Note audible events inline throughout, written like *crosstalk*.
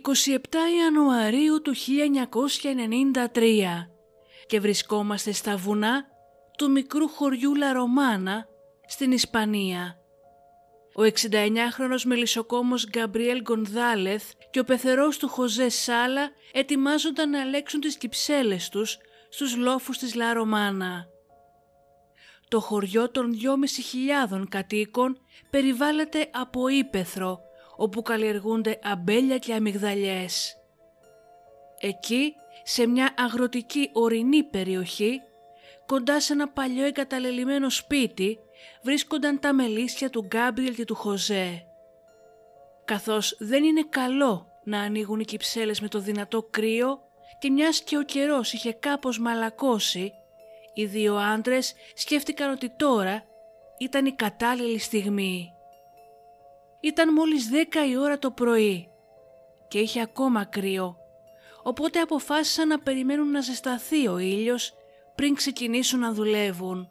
27 Ιανουαρίου του 1993 και βρισκόμαστε στα βουνά του μικρού χωριού Λαρομάνα στην Ισπανία. Ο 69χρονος μελισσοκόμος Γκαμπριέλ Γκονδάλεθ και ο πεθερός του Χωζέ Σάλα ετοιμάζονταν να αλέξουν τις κυψέλες τους στους λόφους της Λαρομάνα. Το χωριό των 2.500 κατοίκων περιβάλλεται από ύπεθρο όπου καλλιεργούνται αμπέλια και αμυγδαλιές. Εκεί, σε μια αγροτική ορεινή περιοχή, κοντά σε ένα παλιό εγκαταλελειμμένο σπίτι, βρίσκονταν τα μελίσια του Γκάμπριελ και του Χωζέ. Καθώς δεν είναι καλό να ανοίγουν οι κυψέλες με το δυνατό κρύο και μιας και ο καιρός είχε κάπως μαλακώσει, οι δύο άντρες σκέφτηκαν ότι τώρα ήταν η κατάλληλη στιγμή. Ήταν μόλις 10 η ώρα το πρωί και είχε ακόμα κρύο, οπότε αποφάσισαν να περιμένουν να ζεσταθεί ο ήλιος πριν ξεκινήσουν να δουλεύουν.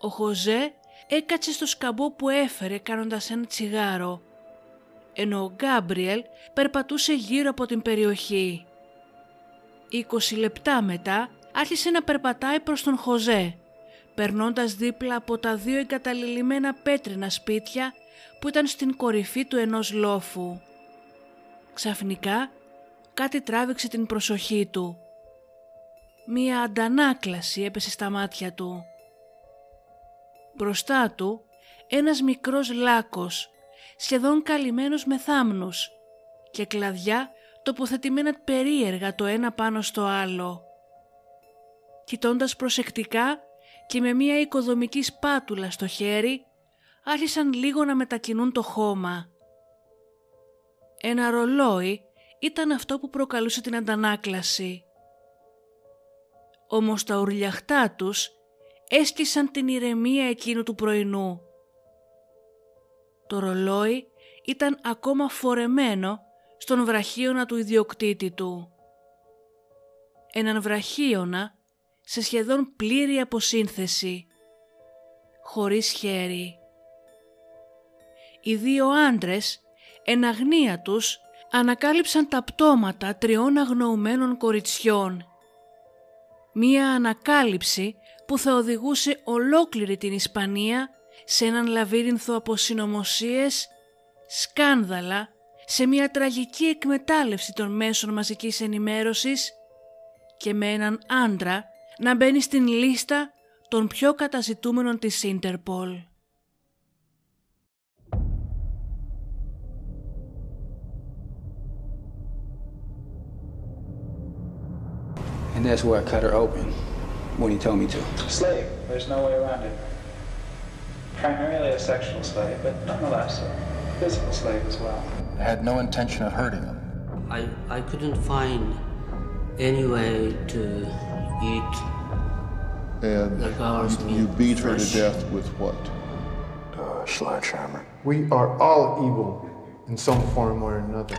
Ο Χωζέ έκατσε στο σκαμπό που έφερε κάνοντας ένα τσιγάρο, ενώ ο Γκάμπριελ περπατούσε γύρω από την περιοχή. 20 λεπτά μετά άρχισε να περπατάει προς τον Χωζέ, περνώντας δίπλα από τα δύο εγκαταλειμμένα πέτρινα σπίτια που ήταν στην κορυφή του ενός λόφου. Ξαφνικά κάτι τράβηξε την προσοχή του. Μία αντανάκλαση έπεσε στα μάτια του. Μπροστά του ένας μικρός λάκος, σχεδόν καλυμμένος με θάμνους και κλαδιά τοποθετημένα περίεργα το ένα πάνω στο άλλο. Κοιτώντας προσεκτικά και με μία οικοδομική σπάτουλα στο χέρι, άρχισαν λίγο να μετακινούν το χώμα. Ένα ρολόι ήταν αυτό που προκαλούσε την αντανάκλαση. Όμως τα ουρλιαχτά τους έσκησαν την ηρεμία εκείνου του πρωινού. Το ρολόι ήταν ακόμα φορεμένο στον βραχίωνα του ιδιοκτήτη του. Έναν βραχίωνα σε σχεδόν πλήρη αποσύνθεση, χωρίς χέρι οι δύο άντρες, εν αγνία τους, ανακάλυψαν τα πτώματα τριών αγνοουμένων κοριτσιών. Μία ανακάλυψη που θα οδηγούσε ολόκληρη την Ισπανία σε έναν λαβύρινθο από συνωμοσίες, σκάνδαλα, σε μια τραγική εκμετάλλευση των μέσων μαζικής ενημέρωσης και με έναν άντρα να μπαίνει στην λίστα των πιο καταζητούμενων της Ίντερπολ. And that's where I cut her open when he told me to. Slave. There's no way around it. Primarily a sexual slave, but nonetheless a physical slave as well. I had no intention of hurting him. I, I couldn't find any way to eat And the girl's you, meat you beat her to death with what? Uh, sledgehammer. We are all evil in some form or another.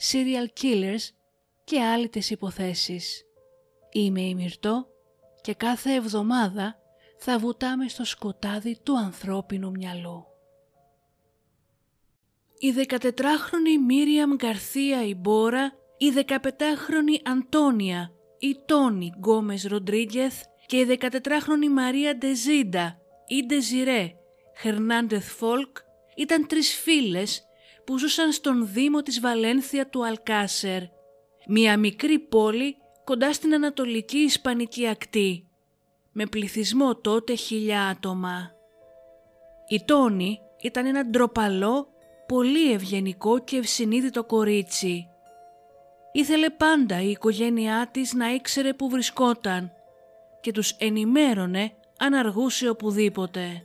serial killers και άλλες υποθέσεις. Είμαι η Μυρτώ και κάθε εβδομάδα θα βουτάμε στο σκοτάδι του ανθρώπινου μυαλού. Η 14χρονη Μίριαμ Γκαρθία Ιμπόρα, η 15χρονη Αντώνια ή Τόνι Γκόμες Ροντρίγκεθ και η 14χρονη Μαρία Ντεζίντα ή Ντεζιρέ Χερνάντεθ Φόλκ ήταν τρεις φίλες που ζούσαν στον δήμο της Βαλένθια του Αλκάσερ, μια μικρή πόλη κοντά στην ανατολική Ισπανική ακτή, με πληθυσμό τότε χιλιά άτομα. Η Τόνη ήταν ένα ντροπαλό, πολύ ευγενικό και ευσυνείδητο κορίτσι. Ήθελε πάντα η οικογένειά της να ήξερε που βρισκόταν και τους ενημέρωνε αν αργούσε οπουδήποτε.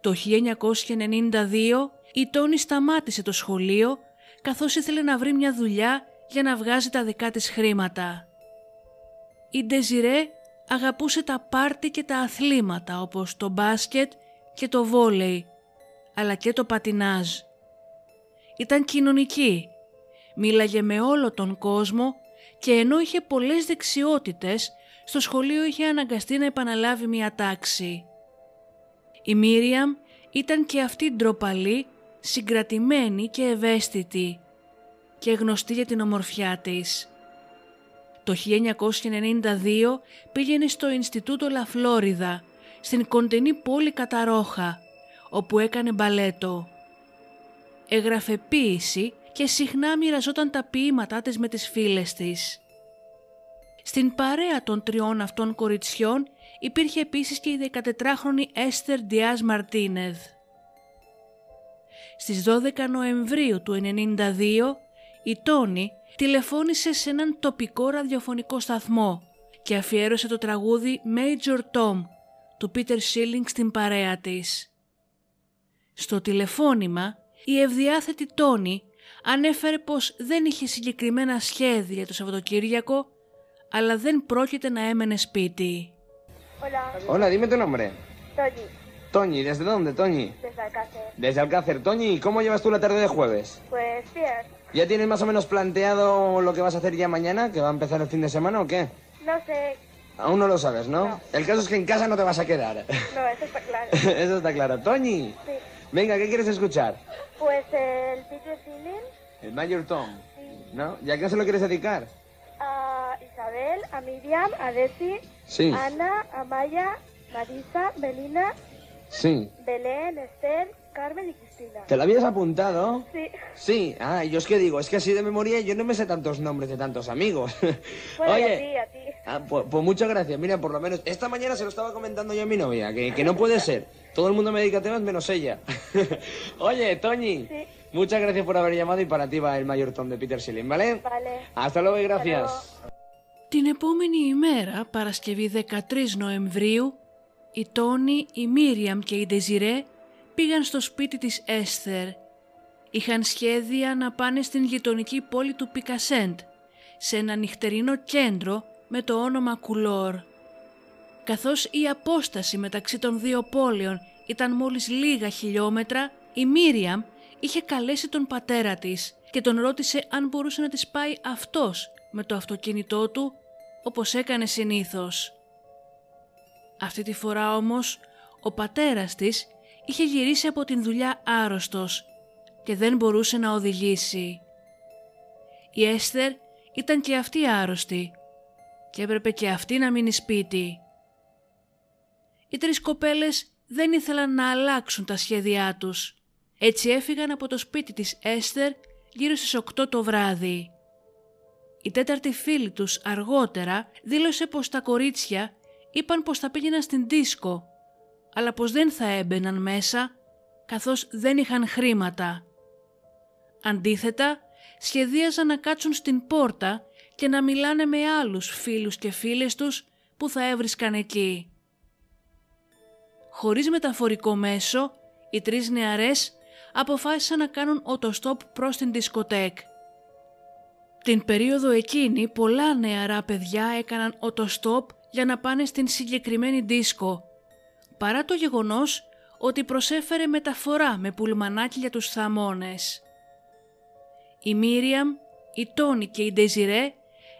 Το 1992 η Τόνη σταμάτησε το σχολείο καθώς ήθελε να βρει μια δουλειά για να βγάζει τα δικά της χρήματα. Η Ντεζιρέ αγαπούσε τα πάρτι και τα αθλήματα όπως το μπάσκετ και το βόλεϊ, αλλά και το πατινάζ. Ήταν κοινωνική, μίλαγε με όλο τον κόσμο και ενώ είχε πολλές δεξιότητες, στο σχολείο είχε αναγκαστεί να επαναλάβει μια τάξη. Η Μίριαμ ήταν και αυτή ντροπαλή, συγκρατημένη και ευαίσθητη και γνωστή για την ομορφιά της. Το 1992 πήγαινε στο Ινστιτούτο Λαφλόριδα, στην κοντινή πόλη Καταρόχα, όπου έκανε μπαλέτο. Έγραφε ποίηση και συχνά μοιραζόταν τα ποίηματά της με τις φίλες της. Στην παρέα των τριών αυτών κοριτσιών υπήρχε επίσης και η 14χρονη Έστερ Ντιάς Μαρτίνεδ. Στις 12 Νοεμβρίου του 1992 η Τόνι τηλεφώνησε σε έναν τοπικό ραδιοφωνικό σταθμό και αφιέρωσε το τραγούδι Major Tom του Peter Schilling στην παρέα της. Στο τηλεφώνημα η ευδιάθετη Τόνι ανέφερε πως δεν είχε συγκεκριμένα σχέδια το Σαββατοκύριακο αλλά δεν πρόκειται να έμενε σπίτι. Hola. Hola, dime tu nombre. Toñi, Toñi, ¿desde dónde, Toñi? desde Alcácer. Desde Alcácer. Toñi, ¿y cómo llevas tú la tarde de jueves? Pues bien, ¿Ya tienes más o menos planteado lo que vas a hacer ya mañana, que va a empezar el fin de semana o qué? no sé, Aún no lo sabes, ¿no? No. El caso es que en casa no te vas a quedar. no, eso está claro. *laughs* Eso está claro. Toñi, Sí, venga, ¿qué quieres escuchar? pues el Peter Feeling El Mayor Tom, sí, ¿no? ¿Y a quién se lo quieres dedicar? a Isabel, a Miriam, a Desi, Sí, Ana, a Maya, Marisa, Melina, sí. Belén, Esther, Carmen y Cristina. ¿Te lo habías apuntado? Sí, Sí, ah, yo es que digo, es que así de memoria yo no me sé tantos nombres de tantos amigos. *laughs* bueno, y a Oye, ti, a ti. ah, pues, pues muchas gracias. Mira, por lo menos esta mañana se lo estaba comentando yo a mi novia, que, que no puede ser. Todo el mundo me dedica temas menos ella. *laughs* Oye, Toñi, Sí. muchas gracias por haber llamado y para ti va el mayor Tom de Peter Schilling, ¿vale? Vale. Hasta luego y gracias. Την επόμενη ημέρα, Παρασκευή 13 Νοεμβρίου, η Τόνι, η Μίριαμ και η Ντεζιρέ πήγαν στο σπίτι της Έσθερ. Είχαν σχέδια να πάνε στην γειτονική πόλη του Πικασέντ, σε ένα νυχτερινό κέντρο με το όνομα Κουλόρ. Καθώς η απόσταση μεταξύ των δύο πόλεων ήταν μόλις λίγα χιλιόμετρα, η Μίριαμ είχε καλέσει τον πατέρα της και τον ρώτησε αν μπορούσε να της πάει αυτός με το αυτοκίνητό του, όπως έκανε συνήθως. Αυτή τη φορά όμως, ο πατέρας της είχε γυρίσει από την δουλειά άρρωστος και δεν μπορούσε να οδηγήσει. Η Έστερ ήταν και αυτή άρρωστη και έπρεπε και αυτή να μείνει σπίτι. Οι τρεις κοπέλες δεν ήθελαν να αλλάξουν τα σχέδιά τους. Έτσι έφυγαν από το σπίτι της Έστερ γύρω στις 8 το βράδυ. Η τέταρτη φίλη τους αργότερα δήλωσε πως τα κορίτσια είπαν πως θα πήγαιναν στην δίσκο, αλλά πως δεν θα έμπαιναν μέσα καθώς δεν είχαν χρήματα. Αντίθετα, σχεδίαζαν να κάτσουν στην πόρτα και να μιλάνε με άλλους φίλους και φίλες τους που θα έβρισκαν εκεί. Χωρίς μεταφορικό μέσο, οι τρεις νεαρές αποφάσισαν να κάνουν οτοστόπ προς την δισκοτέκ. Την περίοδο εκείνη πολλά νεαρά παιδιά έκαναν οτοστόπ για να πάνε στην συγκεκριμένη δίσκο, παρά το γεγονός ότι προσέφερε μεταφορά με πουλμανάκι για τους θαμώνες. Η Μίριαμ, η Τόνι και η Ντεζιρέ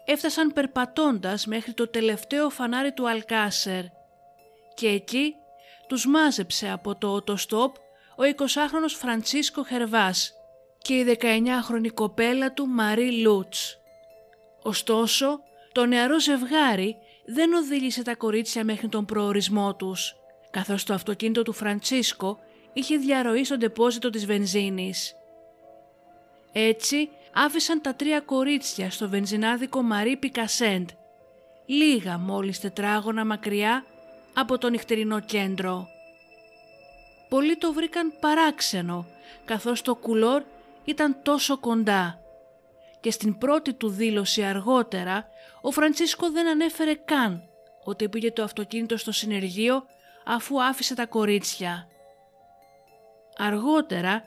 έφτασαν περπατώντας μέχρι το τελευταίο φανάρι του Αλκάσερ και εκεί τους μάζεψε από το οτοστόπ ο 20χρονος Φραντσίσκο Χερβάς και η 19χρονη κοπέλα του Μαρί Λούτς. Ωστόσο, το νεαρό ζευγάρι δεν οδήγησε τα κορίτσια μέχρι τον προορισμό τους, καθώς το αυτοκίνητο του Φραντσίσκο είχε διαρροή στο ντεπόζιτο της βενζίνης. Έτσι, άφησαν τα τρία κορίτσια στο βενζινάδικο Μαρί Πικασέντ, λίγα μόλις τετράγωνα μακριά από το νυχτερινό κέντρο. Πολλοί το βρήκαν παράξενο, καθώς το κουλόρ ήταν τόσο κοντά. Και στην πρώτη του δήλωση αργότερα, ο Φραντσίσκο δεν ανέφερε καν ότι πήγε το αυτοκίνητο στο συνεργείο αφού άφησε τα κορίτσια. Αργότερα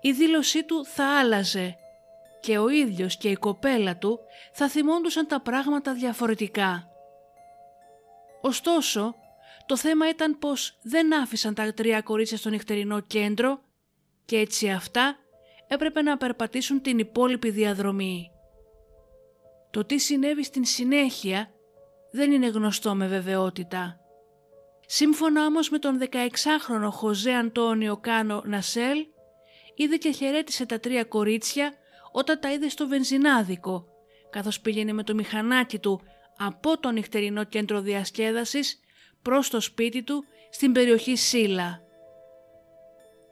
η δήλωσή του θα άλλαζε και ο ίδιος και η κοπέλα του θα θυμόντουσαν τα πράγματα διαφορετικά. Ωστόσο, το θέμα ήταν πως δεν άφησαν τα τρία κορίτσια στο νυχτερινό κέντρο και έτσι αυτά έπρεπε να περπατήσουν την υπόλοιπη διαδρομή. Το τι συνέβη στην συνέχεια δεν είναι γνωστό με βεβαιότητα. Σύμφωνα όμως με τον 16χρονο Χωζέ Αντώνιο Κάνο Νασέλ, είδε και χαιρέτησε τα τρία κορίτσια όταν τα είδε στο βενζινάδικο, καθώς πήγαινε με το μηχανάκι του από το νυχτερινό κέντρο διασκέδασης προς το σπίτι του στην περιοχή Σίλα.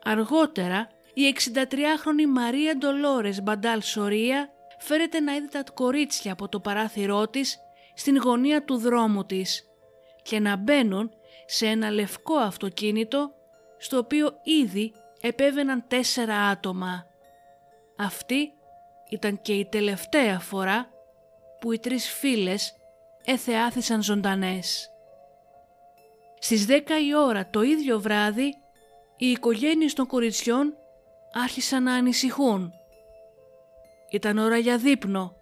Αργότερα, η 63χρονη Μαρία Ντολόρες Μπαντάλ Σορία φέρεται να είδε τα κορίτσια από το παράθυρό της στην γωνία του δρόμου της και να μπαίνουν σε ένα λευκό αυτοκίνητο στο οποίο ήδη επέβαιναν τέσσερα άτομα. Αυτή ήταν και η τελευταία φορά που οι τρεις φίλες εθεάθησαν ζωντανές. Στις 10 η ώρα το ίδιο βράδυ οι οικογένειες των κοριτσιών άρχισαν να ανησυχούν. Ήταν ώρα για δείπνο,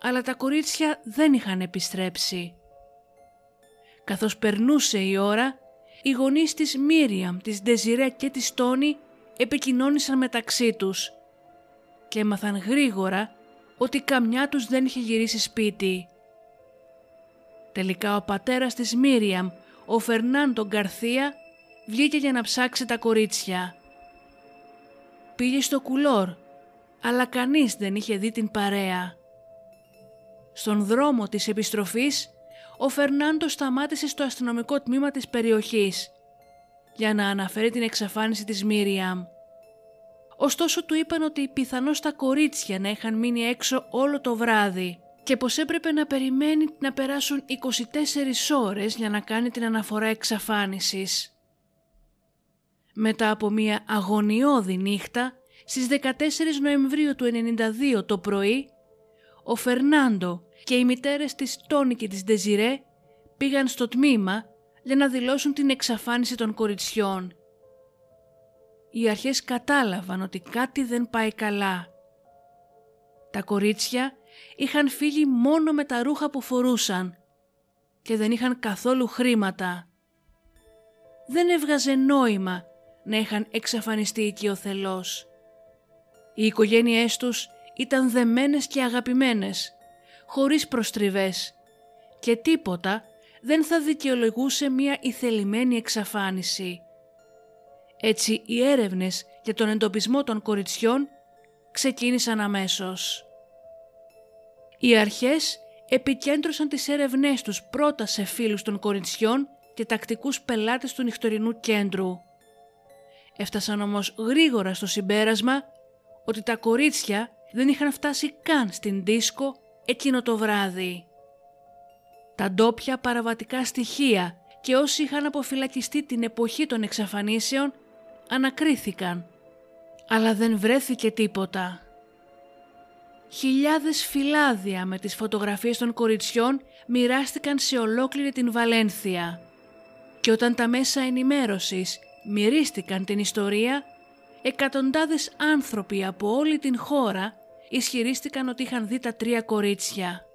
αλλά τα κορίτσια δεν είχαν επιστρέψει. Καθώς περνούσε η ώρα, οι γονείς της Μίριαμ, της Ντεζιρέ και της Τόνι επικοινώνησαν μεταξύ τους και έμαθαν γρήγορα ότι καμιά τους δεν είχε γυρίσει σπίτι. Τελικά ο πατέρας της Μίριαμ, ο Φερνάντο Γκαρθία, βγήκε για να ψάξει τα κορίτσια. Πήγε στο κουλόρ, αλλά κανείς δεν είχε δει την παρέα. Στον δρόμο της επιστροφής, ο Φερνάντος σταμάτησε στο αστυνομικό τμήμα της περιοχής για να αναφέρει την εξαφάνιση της Μίριαμ. Ωστόσο του είπαν ότι πιθανώς τα κορίτσια να είχαν μείνει έξω όλο το βράδυ και πως έπρεπε να περιμένει να περάσουν 24 ώρες για να κάνει την αναφορά εξαφάνισης. Μετά από μια αγωνιώδη νύχτα, στις 14 Νοεμβρίου του 92 το πρωί, ο Φερνάντο και οι μητέρες της Τόνι και της Ντεζιρέ πήγαν στο τμήμα για να δηλώσουν την εξαφάνιση των κοριτσιών. Οι αρχές κατάλαβαν ότι κάτι δεν πάει καλά. Τα κορίτσια είχαν φύγει μόνο με τα ρούχα που φορούσαν και δεν είχαν καθόλου χρήματα. Δεν έβγαζε νόημα να είχαν εξαφανιστεί οικειοθελώς. Οι οικογένειές τους ήταν δεμένες και αγαπημένες, χωρίς προστριβές και τίποτα δεν θα δικαιολογούσε μια ηθελημένη εξαφάνιση. Έτσι οι έρευνες για τον εντοπισμό των κοριτσιών ξεκίνησαν αμέσως. Οι αρχές επικέντρωσαν τις έρευνές τους πρώτα σε φίλους των κοριτσιών και τακτικούς πελάτες του νυχτωρινού κέντρου. Έφτασαν όμως γρήγορα στο συμπέρασμα ότι τα κορίτσια δεν είχαν φτάσει καν στην δίσκο εκείνο το βράδυ. Τα ντόπια παραβατικά στοιχεία και όσοι είχαν αποφυλακιστεί την εποχή των εξαφανίσεων ανακρίθηκαν, αλλά δεν βρέθηκε τίποτα. Χιλιάδες φυλάδια με τις φωτογραφίες των κοριτσιών μοιράστηκαν σε ολόκληρη την Βαλένθια και όταν τα μέσα ενημέρωσης μυρίστηκαν την ιστορία, εκατοντάδες άνθρωποι από όλη την χώρα ισχυρίστηκαν ότι είχαν δει τα τρία κορίτσια.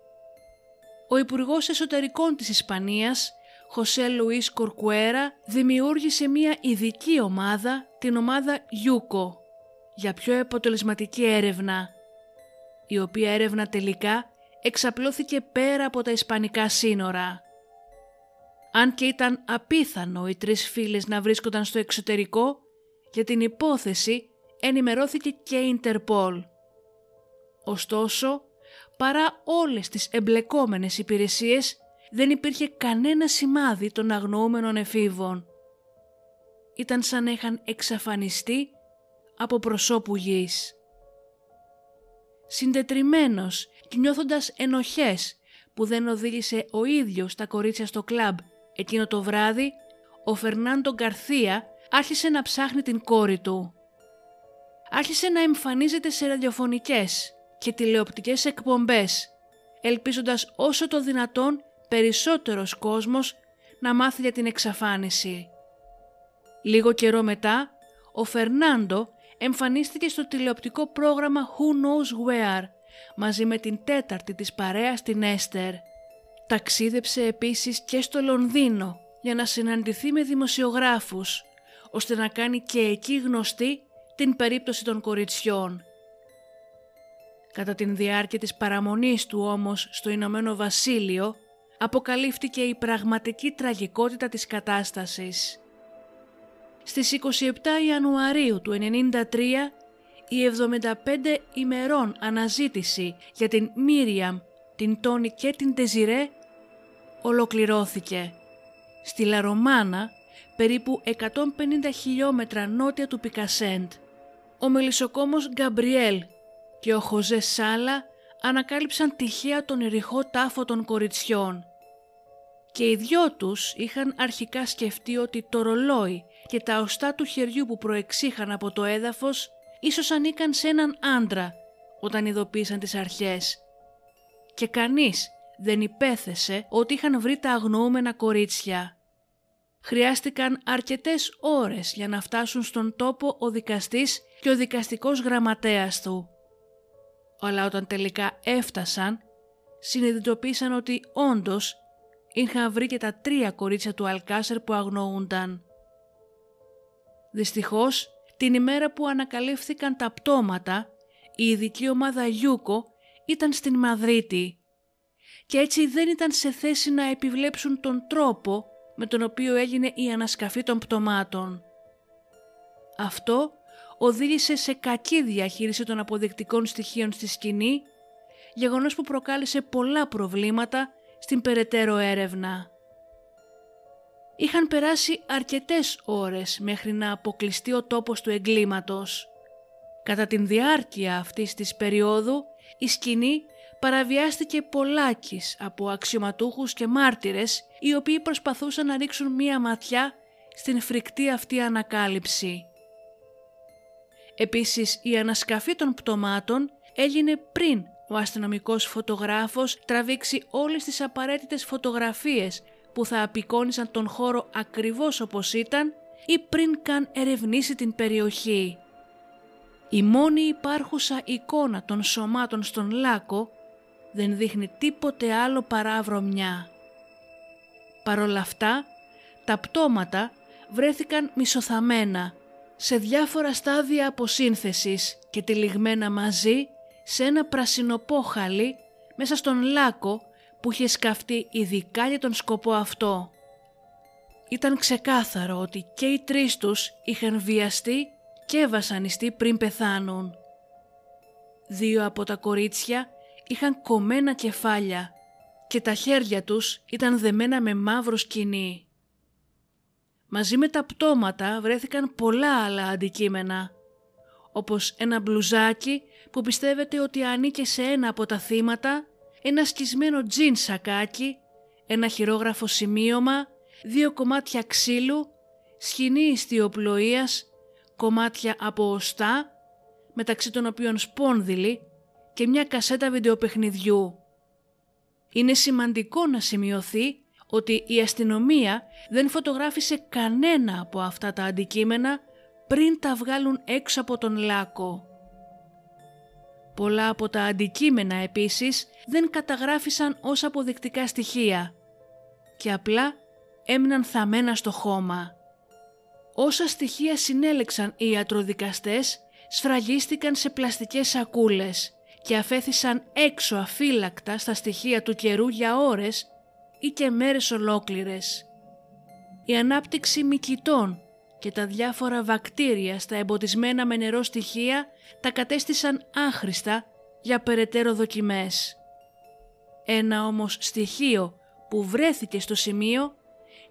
Ο Υπουργός Εσωτερικών της Ισπανίας, Χωσέ Λουίς Κορκουέρα, δημιούργησε μια ειδική ομάδα, την ομάδα Ιούκο, για πιο αποτελεσματική έρευνα, η οποία έρευνα τελικά εξαπλώθηκε πέρα από τα ισπανικά σύνορα. Αν και ήταν απίθανο οι τρεις φίλες να βρίσκονταν στο εξωτερικό, για την υπόθεση ενημερώθηκε και η Ιντερπόλ. Ωστόσο, παρά όλες τις εμπλεκόμενες υπηρεσίες, δεν υπήρχε κανένα σημάδι των αγνοούμενων εφήβων. Ήταν σαν να είχαν εξαφανιστεί από προσώπου γης. συντετριμένος και νιώθοντας ενοχές που δεν οδήγησε ο ίδιος τα κορίτσια στο κλαμπ εκείνο το βράδυ, ο Φερνάντο Γκαρθία άρχισε να ψάχνει την κόρη του. Άρχισε να εμφανίζεται σε ραδιοφωνικές και τηλεοπτικές εκπομπές, ελπίζοντας όσο το δυνατόν περισσότερος κόσμος να μάθει για την εξαφάνιση. Λίγο καιρό μετά, ο Φερνάντο εμφανίστηκε στο τηλεοπτικό πρόγραμμα Who Knows Where μαζί με την τέταρτη της παρέας την Έστερ. Ταξίδεψε επίσης και στο Λονδίνο για να συναντηθεί με δημοσιογράφους ώστε να κάνει και εκεί γνωστή την περίπτωση των κοριτσιών. Κατά την διάρκεια της παραμονής του όμως στο Ηνωμένο Βασίλειο αποκαλύφθηκε η πραγματική τραγικότητα της κατάστασης. Στις 27 Ιανουαρίου του 1993 η 75 ημερών αναζήτηση για την Μίριαμ, την Τόνι και την Τεζιρέ ολοκληρώθηκε. Στη Λαρομάνα, περίπου 150 χιλιόμετρα νότια του Πικασέντ, ο μελισσοκόμος Γκαμπριέλ και ο Χωζέ Σάλα ανακάλυψαν τυχαία τον ρηχό τάφο των κοριτσιών. Και οι δυο τους είχαν αρχικά σκεφτεί ότι το ρολόι και τα οστά του χεριού που προεξήχαν από το έδαφος ίσως ανήκαν σε έναν άντρα όταν ειδοποίησαν τις αρχές. Και κανείς δεν υπέθεσε ότι είχαν βρει τα αγνοούμενα κορίτσια. Χρειάστηκαν αρκετές ώρες για να φτάσουν στον τόπο ο δικαστής και ο δικαστικός γραμματέας του. Αλλά όταν τελικά έφτασαν, συνειδητοποίησαν ότι όντως είχαν βρει και τα τρία κορίτσια του Αλκάσερ που αγνοούνταν. Δυστυχώς, την ημέρα που ανακαλύφθηκαν τα πτώματα, η ειδική ομάδα Γιούκο ήταν στην Μαδρίτη και έτσι δεν ήταν σε θέση να επιβλέψουν τον τρόπο με τον οποίο έγινε η ανασκαφή των πτωμάτων. Αυτό οδήγησε σε κακή διαχείριση των αποδεικτικών στοιχείων στη σκηνή, γεγονός που προκάλεσε πολλά προβλήματα στην περαιτέρω έρευνα. Είχαν περάσει αρκετές ώρες μέχρι να αποκλειστεί ο τόπος του εγκλήματος. Κατά την διάρκεια αυτής της περίοδου, η σκηνή παραβιάστηκε πολλάκις από αξιωματούχους και μάρτυρες οι οποίοι προσπαθούσαν να ρίξουν μία ματιά στην φρικτή αυτή ανακάλυψη. Επίσης η ανασκαφή των πτωμάτων έγινε πριν ο αστυνομικός φωτογράφος τραβήξει όλες τις απαραίτητες φωτογραφίες που θα απεικόνισαν τον χώρο ακριβώς όπως ήταν ή πριν καν ερευνήσει την περιοχή. Η μόνη υπάρχουσα εικόνα των σωμάτων στον Λάκο δεν δείχνει τίποτε άλλο παρά βρωμιά. Παρ' όλα αυτά, τα πτώματα βρέθηκαν μισοθαμένα σε διάφορα στάδια αποσύνθεσης και τυλιγμένα μαζί σε ένα πρασινοπόχαλι μέσα στον λάκο που είχε σκαφτεί ειδικά για τον σκοπό αυτό. Ήταν ξεκάθαρο ότι και οι τρεις τους είχαν βιαστεί και βασανιστεί πριν πεθάνουν. Δύο από τα κορίτσια είχαν κομμένα κεφάλια και τα χέρια τους ήταν δεμένα με μαύρο σκηνή. Μαζί με τα πτώματα βρέθηκαν πολλά άλλα αντικείμενα, όπως ένα μπλουζάκι που πιστεύετε ότι ανήκε σε ένα από τα θύματα, ένα σκισμένο τζιν σακάκι, ένα χειρόγραφο σημείωμα, δύο κομμάτια ξύλου, σκηνή ιστιοπλοείας, κομμάτια από οστά, μεταξύ των οποίων σπόνδυλοι και μια κασέτα βιντεοπαιχνιδιού. Είναι σημαντικό να σημειωθεί ότι η αστυνομία δεν φωτογράφησε κανένα από αυτά τα αντικείμενα πριν τα βγάλουν έξω από τον λάκο. Πολλά από τα αντικείμενα επίσης δεν καταγράφησαν ως αποδεικτικά στοιχεία και απλά έμειναν θαμμένα στο χώμα. Όσα στοιχεία συνέλεξαν οι ιατροδικαστές σφραγίστηκαν σε πλαστικές σακούλες και αφέθησαν έξω αφύλακτα στα στοιχεία του καιρού για ώρες ή και μέρες ολόκληρες. Η ανάπτυξη μικητών και τα διάφορα βακτήρια στα εμποτισμένα με νερό στοιχεία τα κατέστησαν άχρηστα για περαιτέρω δοκιμές. Ένα όμως στοιχείο που βρέθηκε στο σημείο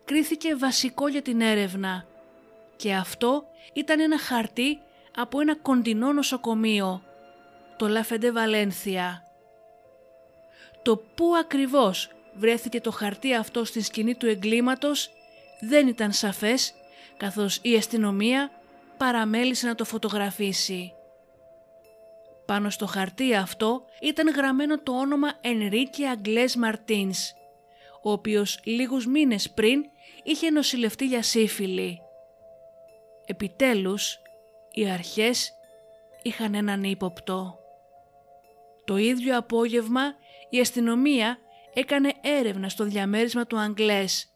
κρίθηκε βασικό για την έρευνα και αυτό ήταν ένα χαρτί από ένα κοντινό νοσοκομείο το Λαφέντε Βαλένθια. Το πού ακριβώς βρέθηκε το χαρτί αυτό στη σκηνή του εγκλήματος δεν ήταν σαφές καθώς η αστυνομία παραμέλησε να το φωτογραφίσει. Πάνω στο χαρτί αυτό ήταν γραμμένο το όνομα Ενρίκε Αγγλές Μαρτίνς, ο οποίος λίγους μήνες πριν είχε νοσηλευτεί για σύφυλλη. Επιτέλους, οι αρχές είχαν έναν ύποπτο. Το ίδιο απόγευμα η αστυνομία έκανε έρευνα στο διαμέρισμα του Αγγλές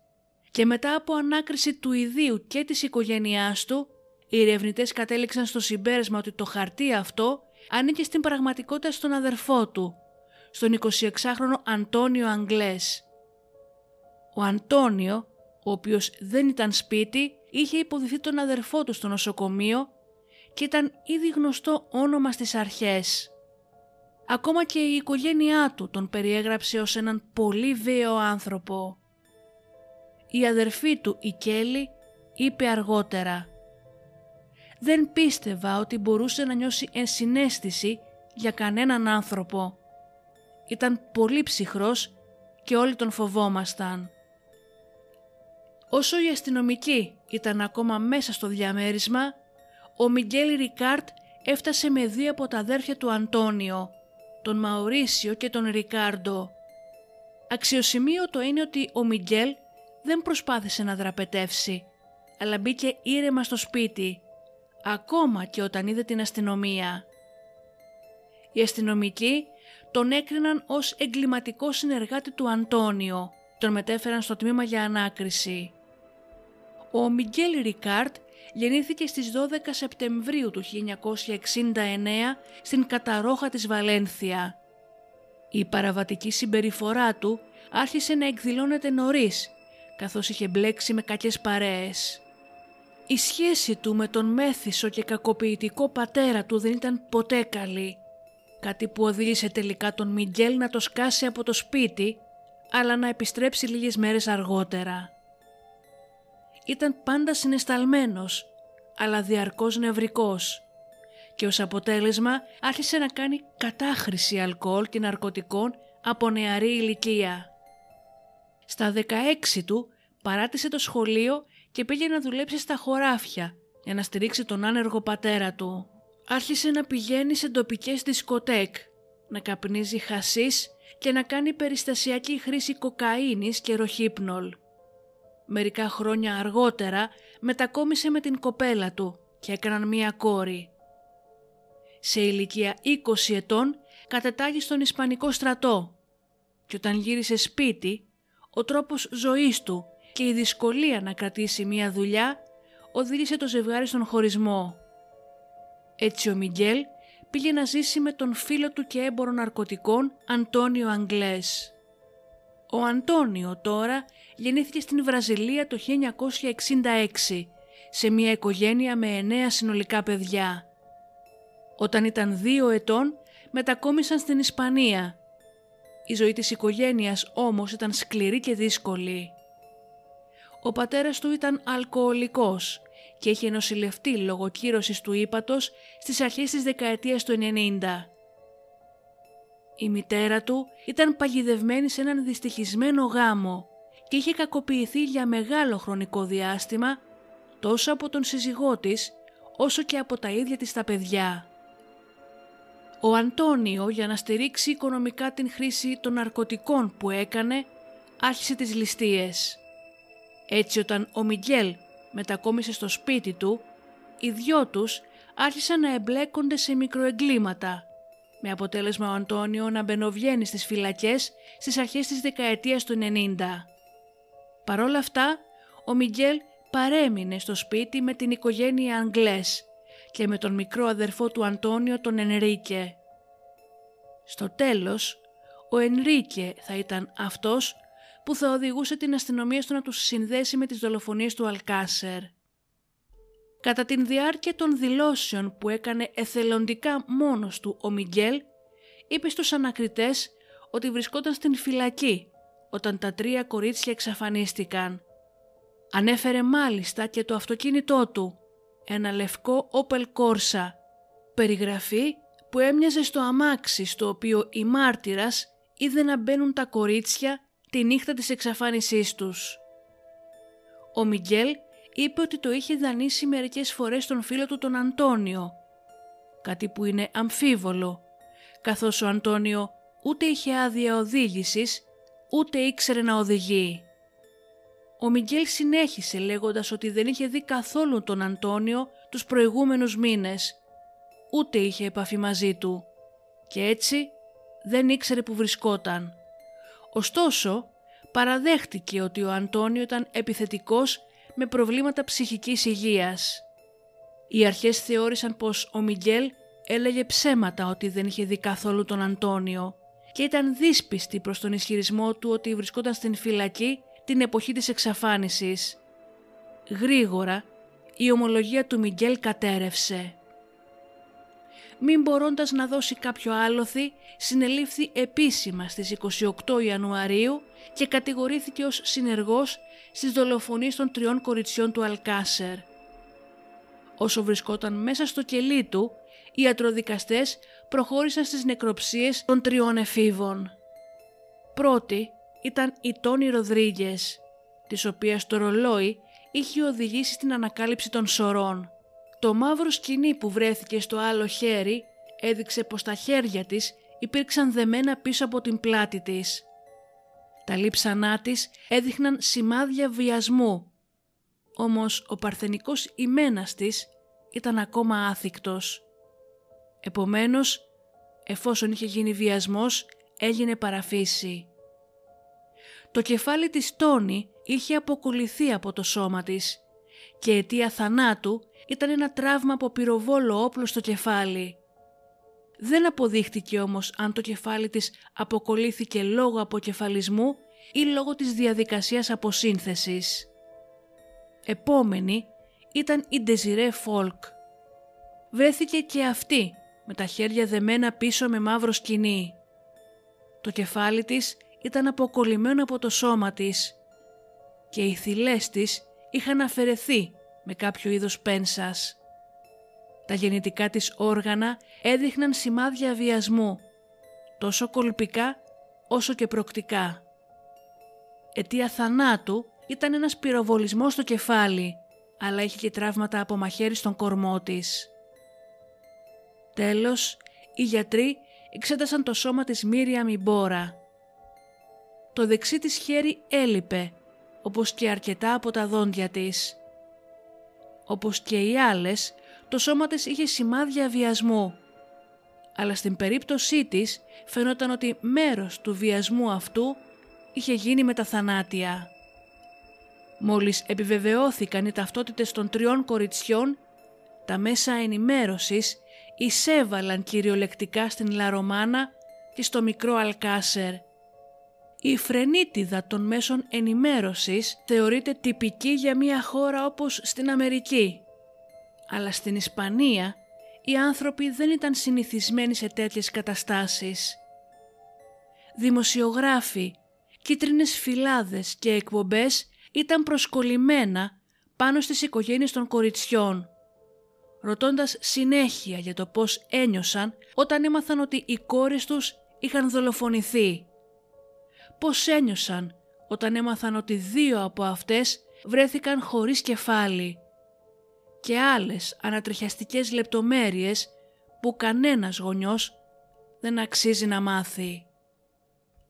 και μετά από ανάκριση του ιδίου και της οικογένειάς του, οι ερευνητές κατέληξαν στο συμπέρασμα ότι το χαρτί αυτό ανήκε στην πραγματικότητα στον αδερφό του, στον 26χρονο Αντώνιο Αγγλές. Ο Αντώνιο, ο οποίος δεν ήταν σπίτι, είχε υποδηθεί τον αδερφό του στο νοσοκομείο και ήταν ήδη γνωστό όνομα στις αρχές. Ακόμα και η οικογένειά του τον περιέγραψε ως έναν πολύ βίαιο άνθρωπο. Η αδερφή του, η Κέλλη, είπε αργότερα «Δεν πίστευα ότι μπορούσε να νιώσει ενσυναίσθηση για κανέναν άνθρωπο. Ήταν πολύ ψυχρός και όλοι τον φοβόμασταν». Όσο οι αστυνομικοί ήταν ακόμα μέσα στο διαμέρισμα, ο Μιγγέλ Ρικάρτ έφτασε με δύο από τα αδέρφια του Αντώνιο, τον Μαωρίσιο και τον Ρικάρντο. Αξιοσημείωτο είναι ότι ο Μιγγέλ δεν προσπάθησε να δραπετεύσει, αλλά μπήκε ήρεμα στο σπίτι, ακόμα και όταν είδε την αστυνομία. Οι αστυνομικοί τον έκριναν ως εγκληματικό συνεργάτη του Αντώνιο, τον μετέφεραν στο τμήμα για ανάκριση. Ο Μιγγέλ Ρικάρτ γεννήθηκε στις 12 Σεπτεμβρίου του 1969 στην Καταρόχα της Βαλένθια. Η παραβατική συμπεριφορά του άρχισε να εκδηλώνεται νωρίς, καθώς είχε μπλέξει με κακές παρέες. Η σχέση του με τον μέθησο και κακοποιητικό πατέρα του δεν ήταν ποτέ καλή, κάτι που οδήγησε τελικά τον Μιγγέλ να το σκάσει από το σπίτι, αλλά να επιστρέψει λίγες μέρες αργότερα ήταν πάντα συνεσταλμένος, αλλά διαρκώς νευρικός και ως αποτέλεσμα άρχισε να κάνει κατάχρηση αλκοόλ και ναρκωτικών από νεαρή ηλικία. Στα 16 του παράτησε το σχολείο και πήγε να δουλέψει στα χωράφια για να στηρίξει τον άνεργο πατέρα του. Άρχισε να πηγαίνει σε τοπικές δισκοτέκ, να καπνίζει χασίς και να κάνει περιστασιακή χρήση κοκαίνης και ροχύπνολ. Μερικά χρόνια αργότερα μετακόμισε με την κοπέλα του και έκαναν μία κόρη. Σε ηλικία 20 ετών κατετάγει στον Ισπανικό στρατό και όταν γύρισε σπίτι ο τρόπος ζωής του και η δυσκολία να κρατήσει μία δουλειά οδήγησε το ζευγάρι στον χωρισμό. Έτσι ο Μιγγέλ πήγε να ζήσει με τον φίλο του και έμπορο ναρκωτικών Αντώνιο Αγγλές. Ο Αντώνιο τώρα γεννήθηκε στην Βραζιλία το 1966 σε μια οικογένεια με εννέα συνολικά παιδιά. Όταν ήταν δύο ετών μετακόμισαν στην Ισπανία. Η ζωή της οικογένειας όμως ήταν σκληρή και δύσκολη. Ο πατέρας του ήταν αλκοολικός και είχε νοσηλευτεί λόγω κύρωσης του ύπατος στις αρχές της δεκαετίας του 90. Η μητέρα του ήταν παγιδευμένη σε έναν δυστυχισμένο γάμο και είχε κακοποιηθεί για μεγάλο χρονικό διάστημα τόσο από τον σύζυγό της όσο και από τα ίδια της τα παιδιά. Ο Αντώνιο για να στηρίξει οικονομικά την χρήση των ναρκωτικών που έκανε άρχισε τις ληστείες. Έτσι όταν ο Μιγγέλ μετακόμισε στο σπίτι του, οι δυο τους άρχισαν να εμπλέκονται σε μικροεγκλήματα με αποτέλεσμα ο Αντώνιο να μπαινοβγαίνει στις φυλακές στις αρχές της δεκαετίας του 90. Παρόλα αυτά, ο Μιγγέλ παρέμεινε στο σπίτι με την οικογένεια Αγγλές και με τον μικρό αδερφό του Αντώνιο τον Ενρίκε. Στο τέλος, ο Ενρίκε θα ήταν αυτός που θα οδηγούσε την αστυνομία στο να τους συνδέσει με τις δολοφονίες του Αλκάσερ. Κατά την διάρκεια των δηλώσεων που έκανε εθελοντικά μόνος του ο Μιγγέλ, είπε στους ανακριτές ότι βρισκόταν στην φυλακή όταν τα τρία κορίτσια εξαφανίστηκαν. Ανέφερε μάλιστα και το αυτοκίνητό του, ένα λευκό Opel Corsa, περιγραφή που έμοιαζε στο αμάξι στο οποίο η μάρτυρας είδε να μπαίνουν τα κορίτσια τη νύχτα της εξαφάνισής τους. Ο Μιγγέλ είπε ότι το είχε δανείσει μερικές φορές τον φίλο του τον Αντώνιο, κάτι που είναι αμφίβολο, καθώς ο Αντώνιο ούτε είχε άδεια οδήγησης, ούτε ήξερε να οδηγεί. Ο Μιγγέλ συνέχισε λέγοντας ότι δεν είχε δει καθόλου τον Αντώνιο τους προηγούμενους μήνες, ούτε είχε επαφή μαζί του και έτσι δεν ήξερε που βρισκόταν. Ωστόσο, παραδέχτηκε ότι ο Αντώνιο ήταν επιθετικός με προβλήματα ψυχικής υγείας. Οι αρχές θεώρησαν πως ο Μιγγέλ έλεγε ψέματα ότι δεν είχε δει καθόλου τον Αντώνιο και ήταν δύσπιστη προς τον ισχυρισμό του ότι βρισκόταν στην φυλακή την εποχή της εξαφάνισης. Γρήγορα η ομολογία του Μιγγέλ κατέρευσε. Μην μπορώντας να δώσει κάποιο άλοθη, συνελήφθη επίσημα στις 28 Ιανουαρίου και κατηγορήθηκε ως συνεργός στις δολοφονίες των τριών κοριτσιών του Αλκάσερ. Όσο βρισκόταν μέσα στο κελί του, οι ιατροδικαστές προχώρησαν στις νεκροψίες των τριών εφήβων. Πρώτη ήταν η Τόνι Ροδρίγκες, της οποίας το ρολόι είχε οδηγήσει στην ανακάλυψη των σωρών. Το μαύρο σκηνή που βρέθηκε στο άλλο χέρι έδειξε πως τα χέρια της υπήρξαν δεμένα πίσω από την πλάτη της. Τα λείψανά της έδειχναν σημάδια βιασμού, όμως ο παρθενικός ημένας της ήταν ακόμα άθικτος. Επομένως, εφόσον είχε γίνει βιασμός, έγινε παραφύση. Το κεφάλι της Τόνι είχε αποκολληθεί από το σώμα της και αιτία θανάτου ήταν ένα τραύμα από πυροβόλο όπλο στο κεφάλι. Δεν αποδείχτηκε όμως αν το κεφάλι της αποκολλήθηκε λόγω αποκεφαλισμού ή λόγω της διαδικασίας αποσύνθεσης. Επόμενη ήταν η Ντεζιρέ Φόλκ. Βρέθηκε και αυτή με τα χέρια δεμένα πίσω με μαύρο σκηνή. Το κεφάλι της ήταν αποκολλημένο από το σώμα της και οι θυλές της είχαν αφαιρεθεί με κάποιο είδος πένσας. Τα γεννητικά της όργανα έδειχναν σημάδια βιασμού, τόσο κολπικά όσο και προκτικά. Αιτία θανάτου ήταν ένας πυροβολισμός στο κεφάλι, αλλά είχε και τραύματα από μαχαίρι στον κορμό της. Τέλος, οι γιατροί εξέτασαν το σώμα της Μύρια Μιμπόρα. Το δεξί της χέρι έλειπε, όπως και αρκετά από τα δόντια της. Όπως και οι άλλες, το σώμα της είχε σημάδια βιασμού. Αλλά στην περίπτωσή της φαινόταν ότι μέρος του βιασμού αυτού είχε γίνει με τα θανάτια. Μόλις επιβεβαιώθηκαν οι ταυτότητες των τριών κοριτσιών, τα μέσα ενημέρωσης εισέβαλαν κυριολεκτικά στην Λαρομάνα και στο μικρό Αλκάσερ. Η φρενίτιδα των μέσων ενημέρωσης θεωρείται τυπική για μια χώρα όπως στην Αμερική. Αλλά στην Ισπανία οι άνθρωποι δεν ήταν συνηθισμένοι σε τέτοιες καταστάσεις. Δημοσιογράφοι, κίτρινες φυλάδες και εκπομπές ήταν προσκολλημένα πάνω στις οικογένειες των κοριτσιών ρωτώντας συνέχεια για το πώς ένιωσαν όταν έμαθαν ότι οι κόρες τους είχαν δολοφονηθεί. Πώς ένιωσαν όταν έμαθαν ότι δύο από αυτές βρέθηκαν χωρίς κεφάλι και άλλες ανατριχιαστικές λεπτομέρειες που κανένας γονιός δεν αξίζει να μάθει.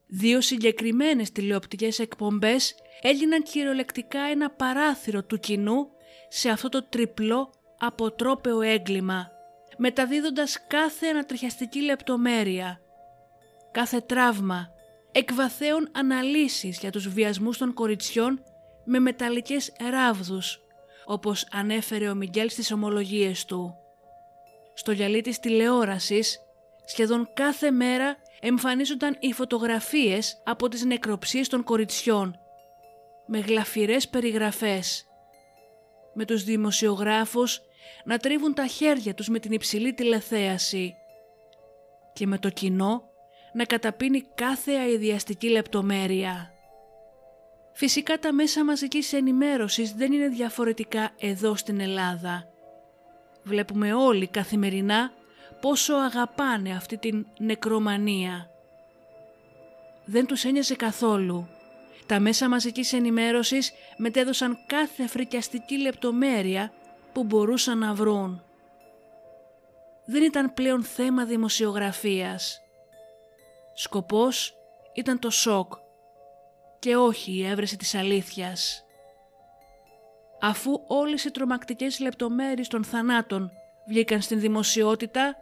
Δύο συγκεκριμένες τηλεοπτικές εκπομπές έγιναν κυριολεκτικά ένα παράθυρο του κοινού σε αυτό το τριπλό αποτρόπαιο έγκλημα, μεταδίδοντας κάθε ανατριχιαστική λεπτομέρεια, κάθε τραύμα, εκβαθέων αναλύσεις για τους βιασμούς των κοριτσιών με μεταλλικές ράβδους, όπως ανέφερε ο Μιγγέλ στις ομολογίες του. Στο γυαλί της τηλεόρασης, σχεδόν κάθε μέρα εμφανίζονταν οι φωτογραφίες από τις νεκροψίες των κοριτσιών, με γλαφυρές περιγραφές. Με τους δημοσιογράφους να τρίβουν τα χέρια τους με την υψηλή τηλεθέαση και με το κοινό να καταπίνει κάθε αειδιαστική λεπτομέρεια. Φυσικά τα μέσα μαζικής ενημέρωσης δεν είναι διαφορετικά εδώ στην Ελλάδα. Βλέπουμε όλοι καθημερινά πόσο αγαπάνε αυτή την νεκρομανία. Δεν τους ένοιαζε καθόλου. Τα μέσα μαζικής ενημέρωσης μετέδωσαν κάθε φρικιαστική λεπτομέρεια που μπορούσαν να βρουν. Δεν ήταν πλέον θέμα δημοσιογραφίας. Σκοπός ήταν το σοκ και όχι η έβρεση της αλήθειας. Αφού όλες οι τρομακτικές λεπτομέρειες των θανάτων βγήκαν στην δημοσιότητα,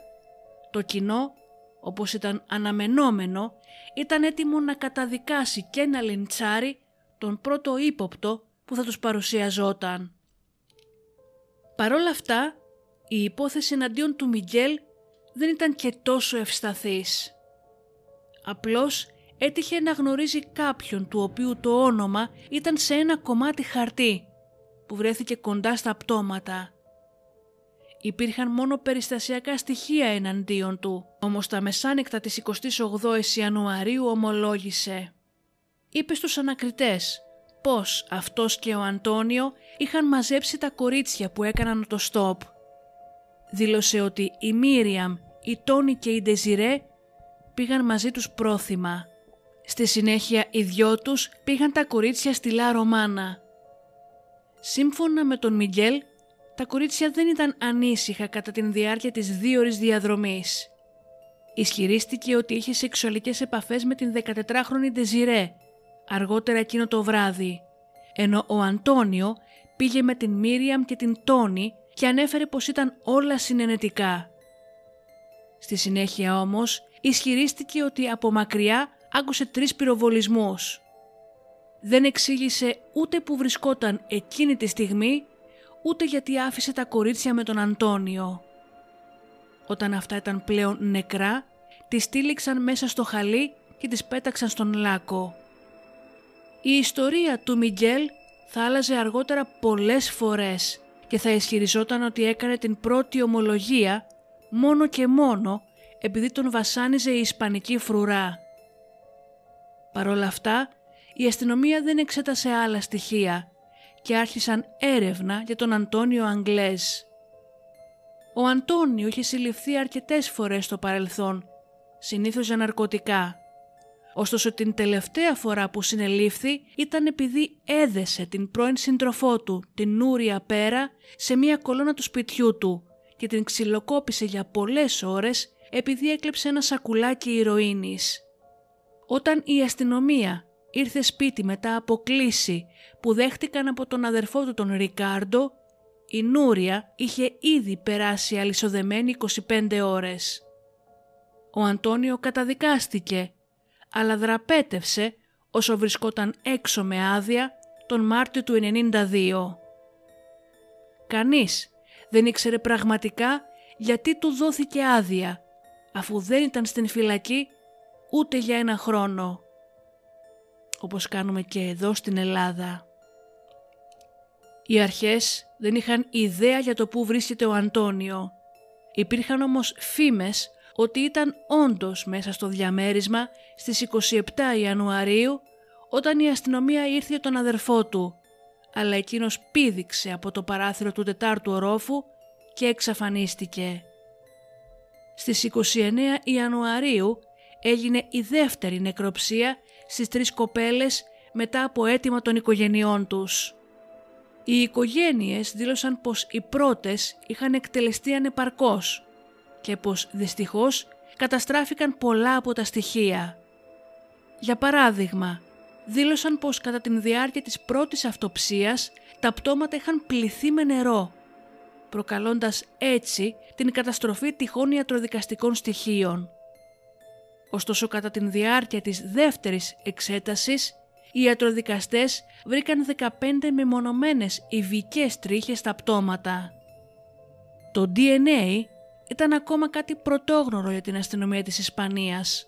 το κοινό, όπως ήταν αναμενόμενο, ήταν έτοιμο να καταδικάσει και να λιντσάρει τον πρώτο ύποπτο που θα τους παρουσιαζόταν. Παρόλα αυτά, η υπόθεση εναντίον του Μιγγέλ δεν ήταν και τόσο ευσταθής. Απλώς έτυχε να γνωρίζει κάποιον του οποίου το όνομα ήταν σε ένα κομμάτι χαρτί που βρέθηκε κοντά στα πτώματα. Υπήρχαν μόνο περιστασιακά στοιχεία εναντίον του, όμως τα μεσάνυχτα της 28ης Ιανουαρίου ομολόγησε. Είπε στους ανακριτές πως αυτός και ο Αντώνιο είχαν μαζέψει τα κορίτσια που έκαναν το στόπ. Δήλωσε ότι η Μίριαμ, η Τόνι και η Ντεζιρέ πήγαν μαζί τους πρόθυμα. Στη συνέχεια οι δυο τους πήγαν τα κορίτσια στη Λα Ρωμάνα. Σύμφωνα με τον Μιγγέλ, τα κορίτσια δεν ήταν ανήσυχα κατά την διάρκεια της δίωρης διαδρομής. Ισχυρίστηκε ότι είχε σεξουαλικές επαφές με την 14χρονη Ντεζιρέ, αργότερα εκείνο το βράδυ, ενώ ο Αντώνιο πήγε με την Μίριαμ και την Τόνι και ανέφερε πως ήταν όλα συνενετικά. Στη συνέχεια όμως ισχυρίστηκε ότι από μακριά άκουσε τρεις πυροβολισμούς. Δεν εξήγησε ούτε που βρισκόταν εκείνη τη στιγμή, ούτε γιατί άφησε τα κορίτσια με τον Αντώνιο. Όταν αυτά ήταν πλέον νεκρά, τις στήλιξαν μέσα στο χαλί και τις πέταξαν στον λάκο. Η ιστορία του Μιγγέλ θα άλλαζε αργότερα πολλές φορές και θα ισχυριζόταν ότι έκανε την πρώτη ομολογία μόνο και μόνο επειδή τον βασάνιζε η Ισπανική φρουρά. Παρ' όλα αυτά, η αστυνομία δεν εξέτασε άλλα στοιχεία και άρχισαν έρευνα για τον Αντώνιο Αγγλέζ. Ο Αντώνιο είχε συλληφθεί αρκετές φορές στο παρελθόν, συνήθως για ναρκωτικά. Ωστόσο την τελευταία φορά που συνελήφθη ήταν επειδή έδεσε την πρώην σύντροφό του, την Νούρια Πέρα, σε μία κολόνα του σπιτιού του και την ξυλοκόπησε για πολλές ώρες επειδή έκλεψε ένα σακουλάκι ηρωίνης. Όταν η αστυνομία ήρθε σπίτι μετά από κλίση που δέχτηκαν από τον αδερφό του τον Ρικάρντο, η Νούρια είχε ήδη περάσει αλυσοδεμένη 25 ώρες. Ο Αντώνιο καταδικάστηκε, αλλά δραπέτευσε όσο βρισκόταν έξω με άδεια τον Μάρτιο του 92. Κανείς δεν ήξερε πραγματικά γιατί του δόθηκε άδεια, αφού δεν ήταν στην φυλακή ούτε για ένα χρόνο. Όπως κάνουμε και εδώ στην Ελλάδα. Οι αρχές δεν είχαν ιδέα για το πού βρίσκεται ο Αντώνιο. Υπήρχαν όμως φήμες ότι ήταν όντως μέσα στο διαμέρισμα στις 27 Ιανουαρίου όταν η αστυνομία ήρθε τον αδερφό του, αλλά εκείνος πήδηξε από το παράθυρο του τετάρτου ορόφου και εξαφανίστηκε. Στις 29 Ιανουαρίου έγινε η δεύτερη νεκροψία στις τρεις κοπέλες μετά από αίτημα των οικογενειών τους. Οι οικογένειες δήλωσαν πως οι πρώτες είχαν εκτελεστεί ανεπαρκώς και πως δυστυχώς καταστράφηκαν πολλά από τα στοιχεία. Για παράδειγμα, δήλωσαν πως κατά την διάρκεια της πρώτης αυτοψίας τα πτώματα είχαν πληθεί με νερό, προκαλώντας έτσι την καταστροφή τυχών ιατροδικαστικών στοιχείων. Ωστόσο κατά την διάρκεια της δεύτερης εξέτασης, οι ιατροδικαστές βρήκαν 15 μεμονωμένες ιβικές τρίχες στα πτώματα. Το DNA ήταν ακόμα κάτι πρωτόγνωρο για την αστυνομία της Ισπανίας.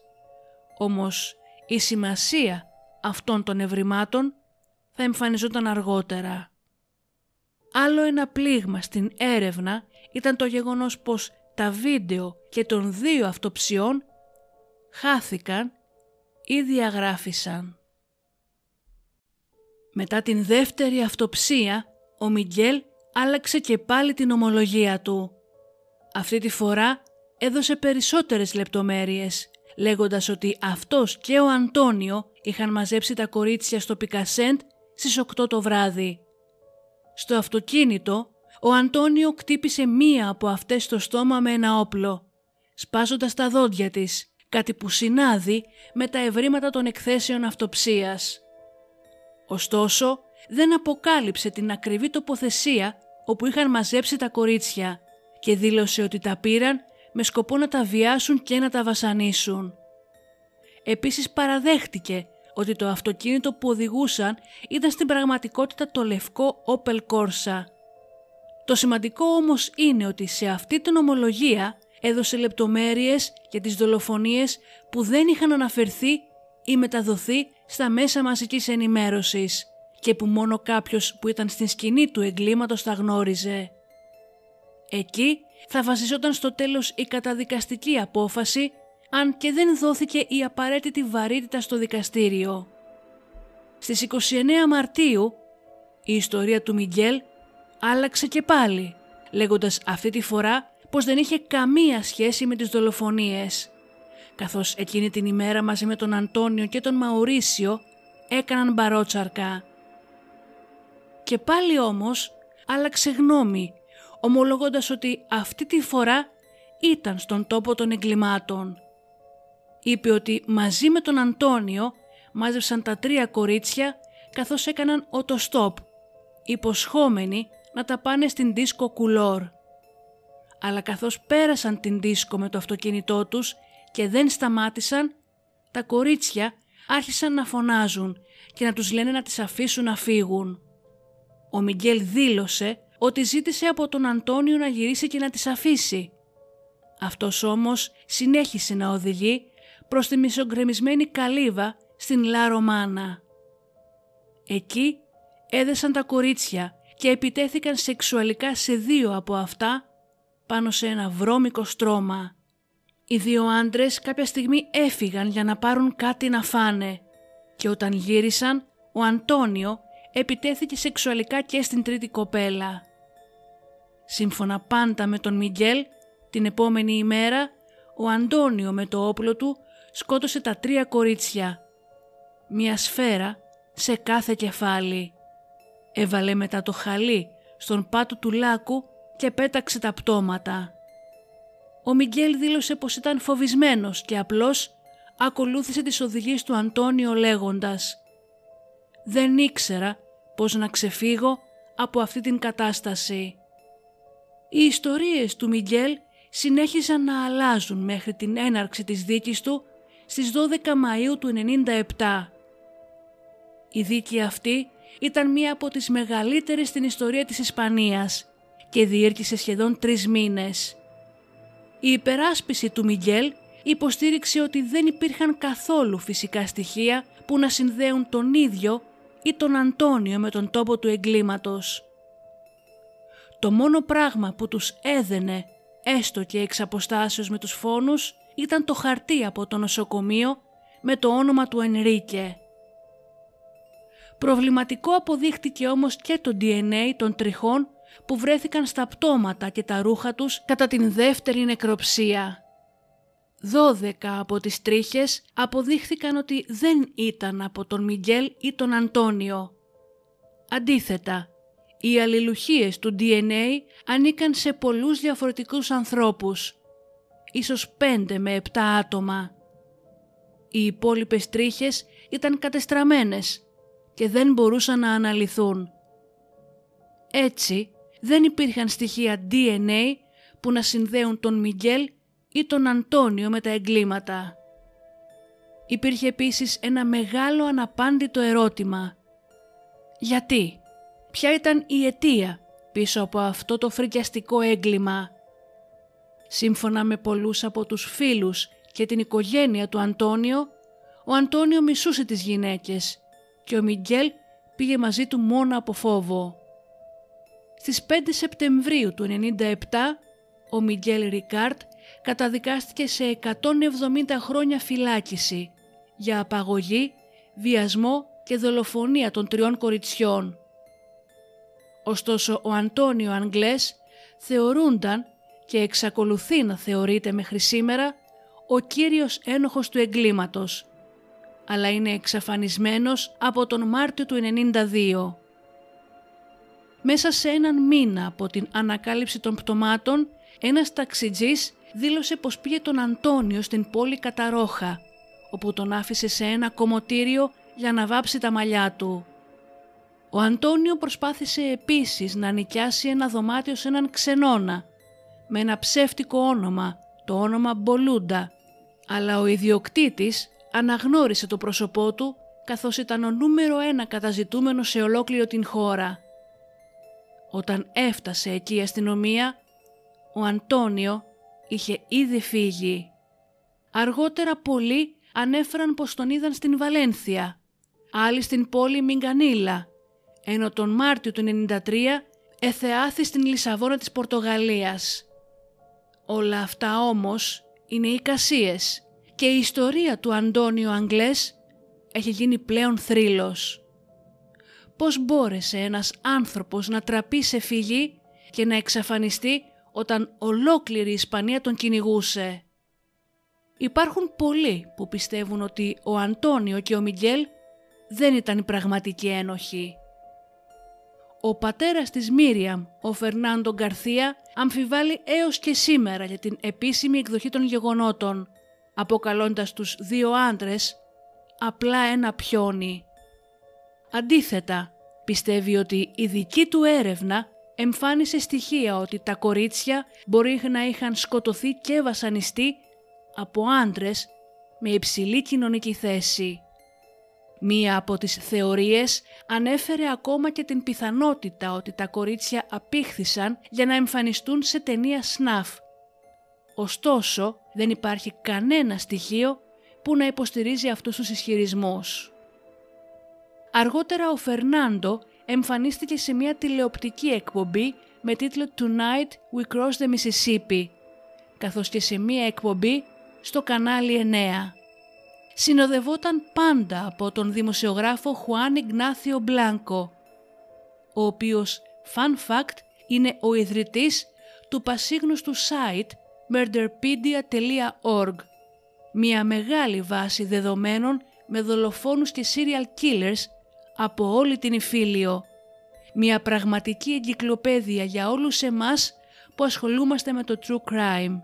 Όμως η σημασία αυτών των ευρημάτων θα εμφανιζόταν αργότερα. Άλλο ένα πλήγμα στην έρευνα ήταν το γεγονός πως τα βίντεο και των δύο αυτοψιών χάθηκαν ή διαγράφησαν. Μετά την δεύτερη αυτοψία, ο Μιγγέλ άλλαξε και πάλι την ομολογία του. Αυτή τη φορά έδωσε περισσότερες λεπτομέρειες, λέγοντας ότι αυτός και ο Αντώνιο είχαν μαζέψει τα κορίτσια στο Πικασέντ στις 8 το βράδυ. Στο αυτοκίνητο, ο Αντώνιο κτύπησε μία από αυτές στο στόμα με ένα όπλο, σπάζοντας τα δόντια της, κάτι που συνάδει με τα ευρήματα των εκθέσεων αυτοψίας. Ωστόσο, δεν αποκάλυψε την ακριβή τοποθεσία όπου είχαν μαζέψει τα κορίτσια και δήλωσε ότι τα πήραν με σκοπό να τα βιάσουν και να τα βασανίσουν. Επίσης παραδέχτηκε ότι το αυτοκίνητο που οδηγούσαν ήταν στην πραγματικότητα το λευκό Opel Corsa. Το σημαντικό όμως είναι ότι σε αυτή την ομολογία έδωσε λεπτομέρειες για τις δολοφονίες που δεν είχαν αναφερθεί ή μεταδοθεί στα μέσα μαζικής ενημέρωσης και που μόνο κάποιος που ήταν στην σκηνή του εγκλήματος τα γνώριζε. Εκεί θα βασιζόταν στο τέλος η καταδικαστική απόφαση αν και δεν δόθηκε η απαραίτητη βαρύτητα στο δικαστήριο. Στις 29 Μαρτίου η ιστορία του Μιγγέλ άλλαξε και πάλι, λέγοντας αυτή τη φορά πως δεν είχε καμία σχέση με τις δολοφονίες, καθώς εκείνη την ημέρα μαζί με τον Αντώνιο και τον Μαουρίσιο έκαναν μπαρότσαρκα. Και πάλι όμως άλλαξε γνώμη, ομολογώντας ότι αυτή τη φορά ήταν στον τόπο των εγκλημάτων. Είπε ότι μαζί με τον Αντώνιο μάζεψαν τα τρία κορίτσια καθώς έκαναν οτοστόπ, υποσχόμενοι να τα πάνε στην δίσκο κουλόρ. Αλλά καθώς πέρασαν την δίσκο με το αυτοκίνητό τους και δεν σταμάτησαν, τα κορίτσια άρχισαν να φωνάζουν και να τους λένε να τις αφήσουν να φύγουν. Ο Μιγγέλ δήλωσε ότι ζήτησε από τον Αντώνιο να γυρίσει και να τις αφήσει. Αυτός όμως συνέχισε να οδηγεί προς τη μισογκρεμισμένη καλύβα στην Λα Ρωμάνα. Εκεί έδεσαν τα κορίτσια και επιτέθηκαν σεξουαλικά σε δύο από αυτά πάνω σε ένα βρώμικο στρώμα. Οι δύο άντρες κάποια στιγμή έφυγαν για να πάρουν κάτι να φάνε και όταν γύρισαν ο Αντώνιο επιτέθηκε σεξουαλικά και στην τρίτη κοπέλα. Σύμφωνα πάντα με τον Μιγγέλ, την επόμενη ημέρα ο Αντώνιο με το όπλο του σκότωσε τα τρία κορίτσια. Μια σφαίρα σε κάθε κεφάλι. Έβαλε μετά το χαλί στον πάτο του λάκου και πέταξε τα πτώματα. Ο Μιγγέλ δήλωσε πως ήταν φοβισμένος και απλώς ακολούθησε τις οδηγίες του Αντώνιο λέγοντας «Δεν ήξερα πώς να ξεφύγω από αυτή την κατάσταση». Οι ιστορίες του Μιγγέλ συνέχισαν να αλλάζουν μέχρι την έναρξη της δίκης του στις 12 Μαΐου του 97. Η δίκη αυτή ήταν μία από τις μεγαλύτερες στην ιστορία της Ισπανίας και διήρκησε σχεδόν τρεις μήνες. Η υπεράσπιση του Μιγγέλ υποστήριξε ότι δεν υπήρχαν καθόλου φυσικά στοιχεία που να συνδέουν τον ίδιο ή τον Αντώνιο με τον τόπο του εγκλήματος. Το μόνο πράγμα που τους έδαινε, έστω και εξ αποστάσεως με τους φόνους, ήταν το χαρτί από το νοσοκομείο με το όνομα του Ενρίκε. Προβληματικό αποδείχτηκε όμως και το DNA των τριχών που βρέθηκαν στα πτώματα και τα ρούχα τους κατά την δεύτερη νεκροψία. Δώδεκα από τις τρίχες αποδείχθηκαν ότι δεν ήταν από τον Μιγγέλ ή τον Αντώνιο. Αντίθετα, οι αλληλουχίες του DNA ανήκαν σε πολλούς διαφορετικούς ανθρώπους, ίσως πέντε με επτά άτομα. Οι υπόλοιπες τρίχες ήταν κατεστραμμένες και δεν μπορούσαν να αναλυθούν. Έτσι, δεν υπήρχαν στοιχεία DNA που να συνδέουν τον Μιγγέλ ή τον Αντώνιο με τα εγκλήματα. Υπήρχε επίσης ένα μεγάλο αναπάντητο ερώτημα. Γιατί, ποια ήταν η αιτία πίσω από αυτό το φρικιαστικό έγκλημα; Σύμφωνα με πολλούς από τους φίλους και την οικογένεια του Αντώνιο, ο Αντώνιο μισούσε τις γυναίκες και ο Μιγγέλ πήγε μαζί του μόνο από φόβο. Στις 5 Σεπτεμβρίου του 1997, ο Μιγγέλ Ρικάρτ καταδικάστηκε σε 170 χρόνια φυλάκιση για απαγωγή, βιασμό και δολοφονία των τριών κοριτσιών. Ωστόσο ο Αντώνιο Αγγλές θεωρούνταν και εξακολουθεί να θεωρείται μέχρι σήμερα ο κύριος ένοχος του εγκλήματος, αλλά είναι εξαφανισμένος από τον Μάρτιο του 92. Μέσα σε έναν μήνα από την ανακάλυψη των πτωμάτων, ένας ταξιτζής δήλωσε πως πήγε τον Αντώνιο στην πόλη Καταρόχα, όπου τον άφησε σε ένα κομμωτήριο για να βάψει τα μαλλιά του. Ο Αντώνιο προσπάθησε επίσης να νοικιάσει ένα δωμάτιο σε έναν ξενώνα, με ένα ψεύτικο όνομα, το όνομα Μπολούντα, αλλά ο ιδιοκτήτης αναγνώρισε το πρόσωπό του καθώς ήταν ο νούμερο ένα καταζητούμενος σε ολόκληρο την χώρα. Όταν έφτασε εκεί η αστυνομία, ο Αντώνιο είχε ήδη φύγει. Αργότερα πολλοί ανέφεραν πως τον είδαν στην Βαλένθια, άλλοι στην πόλη Μιγκανίλα, ενώ τον Μάρτιο του 1993 εθεάθη στην Λισαβόνα της Πορτογαλίας. Όλα αυτά όμως είναι εικασίες και η ιστορία του Αντώνιο Αγγλές έχει γίνει πλέον θρύλος. Πώς μπόρεσε ένας άνθρωπος να τραπεί σε φυγή και να εξαφανιστεί όταν ολόκληρη η Ισπανία τον κυνηγούσε; Υπάρχουν πολλοί που πιστεύουν ότι ο Αντώνιο και ο Μιγγέλ δεν ήταν οι πραγματικοί ένοχοι. Ο πατέρας της Μίριαμ, ο Φερνάντο Γκαρθία, αμφιβάλλει έως και σήμερα για την επίσημη εκδοχή των γεγονότων, αποκαλώντας τους δύο άντρες απλά ένα πιόνι. Αντίθετα, πιστεύει ότι η δική του έρευνα εμφάνισε στοιχεία ότι τα κορίτσια μπορεί να είχαν σκοτωθεί και βασανιστεί από άντρες με υψηλή κοινωνική θέση. Μία από τις θεωρίες ανέφερε ακόμα και την πιθανότητα ότι τα κορίτσια απήχθησαν για να εμφανιστούν σε ταινία σναφ. Ωστόσο, δεν υπάρχει κανένα στοιχείο που να υποστηρίζει αυτούς τους ισχυρισμούς. Αργότερα ο Φερνάντο εμφανίστηκε σε μια τηλεοπτική εκπομπή με τίτλο «Tonight we cross the Mississippi», καθώς και σε μια εκπομπή στο κανάλι 9. Συνοδευόταν πάντα από τον δημοσιογράφο Χουάν Ιγνάθιο Μπλάνκο, ο οποίος, fun fact, είναι ο ιδρυτής του πασίγνωστου site murderpedia.org, μια μεγάλη βάση δεδομένων με δολοφόνους και serial killers από όλη την Ιφίλιο. Μια πραγματική εγκυκλοπαίδεια για όλους εμάς που ασχολούμαστε με το true crime.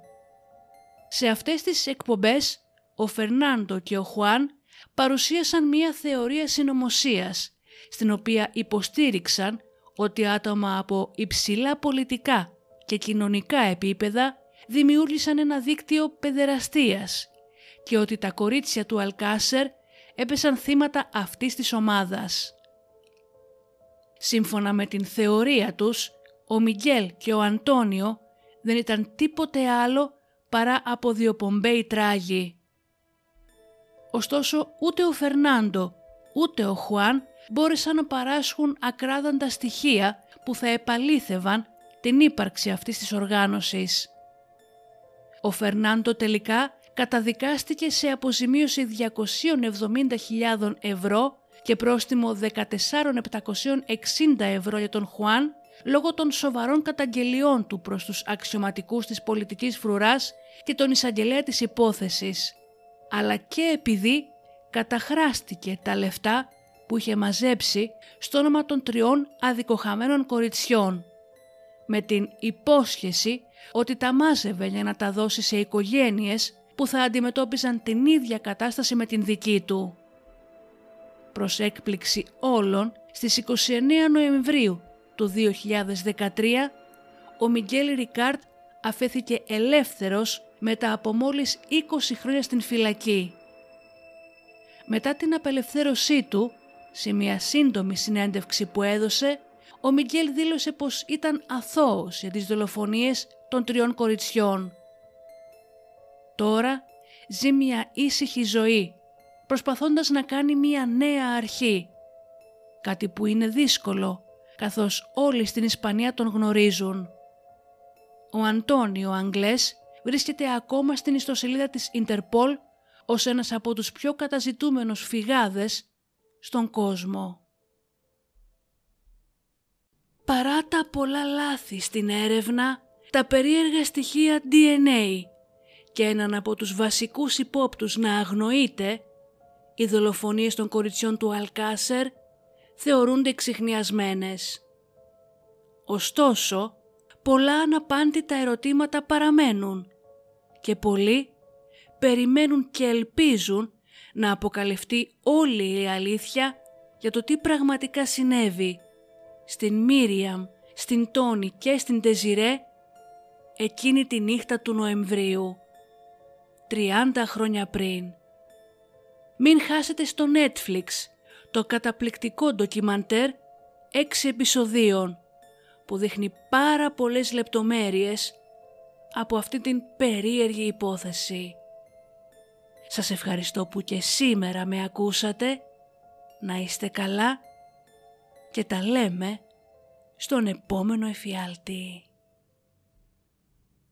Σε αυτές τις εκπομπές, ο Φερνάντο και ο Χουάν παρουσίασαν μια θεωρία συνωμοσίας, στην οποία υποστήριξαν ότι άτομα από υψηλά πολιτικά και κοινωνικά επίπεδα δημιούργησαν ένα δίκτυο παιδεραστίας και ότι τα κορίτσια του Αλκάσερ έπεσαν θύματα αυτής της ομάδας. Σύμφωνα με την θεωρία τους, ο Μιγγέλ και ο Αντώνιο δεν ήταν τίποτε άλλο παρά από δύο πομπέι τράγοι. Ωστόσο ούτε ο Φερνάντο ούτε ο Χουάν μπόρεσαν να παράσχουν ακράδαντα στοιχεία που θα επαλήθευαν την ύπαρξη αυτής της οργάνωσης. Ο Φερνάντο τελικά καταδικάστηκε σε αποζημίωση 270.000 ευρώ και πρόστιμο 14.760 ευρώ για τον Χουάν λόγω των σοβαρών καταγγελιών του προς τους αξιωματικούς της πολιτικής φρουράς και τον εισαγγελέα της υπόθεσης, αλλά και επειδή καταχράστηκε τα λεφτά που είχε μαζέψει στο όνομα των τριών αδικοχαμένων κοριτσιών, με την υπόσχεση ότι τα μάζευε για να τα δώσει σε οικογένειες που θα αντιμετώπιζαν την ίδια κατάσταση με την δική του. Προς έκπληξη όλων, στις 29 Νοεμβρίου του 2013, ο Μιγγέλ Ρικάρτ αφέθηκε ελεύθερος μετά από μόλις 20 χρόνια στην φυλακή. Μετά την απελευθέρωσή του, σε μια σύντομη συνέντευξη που έδωσε, ο Μιγγέλ δήλωσε πως ήταν αθώος για τις δολοφονίες των τριών κοριτσιών. Τώρα ζει μια ήσυχη ζωή, προσπαθώντας να κάνει μια νέα αρχή. Κάτι που είναι δύσκολο, καθώς όλοι στην Ισπανία τον γνωρίζουν. Ο Αντώνιο Αγγλές βρίσκεται ακόμα στην ιστοσελίδα της Ιντερπόλ ως ένας από τους πιο καταζητούμενους φυγάδες στον κόσμο. Παρά τα πολλά λάθη στην έρευνα, τα περίεργα στοιχεία DNA και έναν από τους βασικούς υπόπτους να αγνοείται, οι δολοφονίες των κοριτσιών του Αλκάσερ θεωρούνται εξηχνιασμένες. Ωστόσο, πολλά αναπάντητα ερωτήματα παραμένουν και πολλοί περιμένουν και ελπίζουν να αποκαλυφθεί όλη η αλήθεια για το τι πραγματικά συνέβη στην Μίριαμ, στην Τόνη και στην Τεζιρέ εκείνη τη νύχτα του Νοεμβρίου, 30 χρόνια πριν. Μην χάσετε στο Netflix το καταπληκτικό ντοκιμαντέρ 6 επεισοδίων που δείχνει πάρα πολλές λεπτομέρειες από αυτή την περίεργη υπόθεση. Σας ευχαριστώ που και σήμερα με ακούσατε. Να είστε καλά και τα λέμε στον επόμενο εφιάλτη.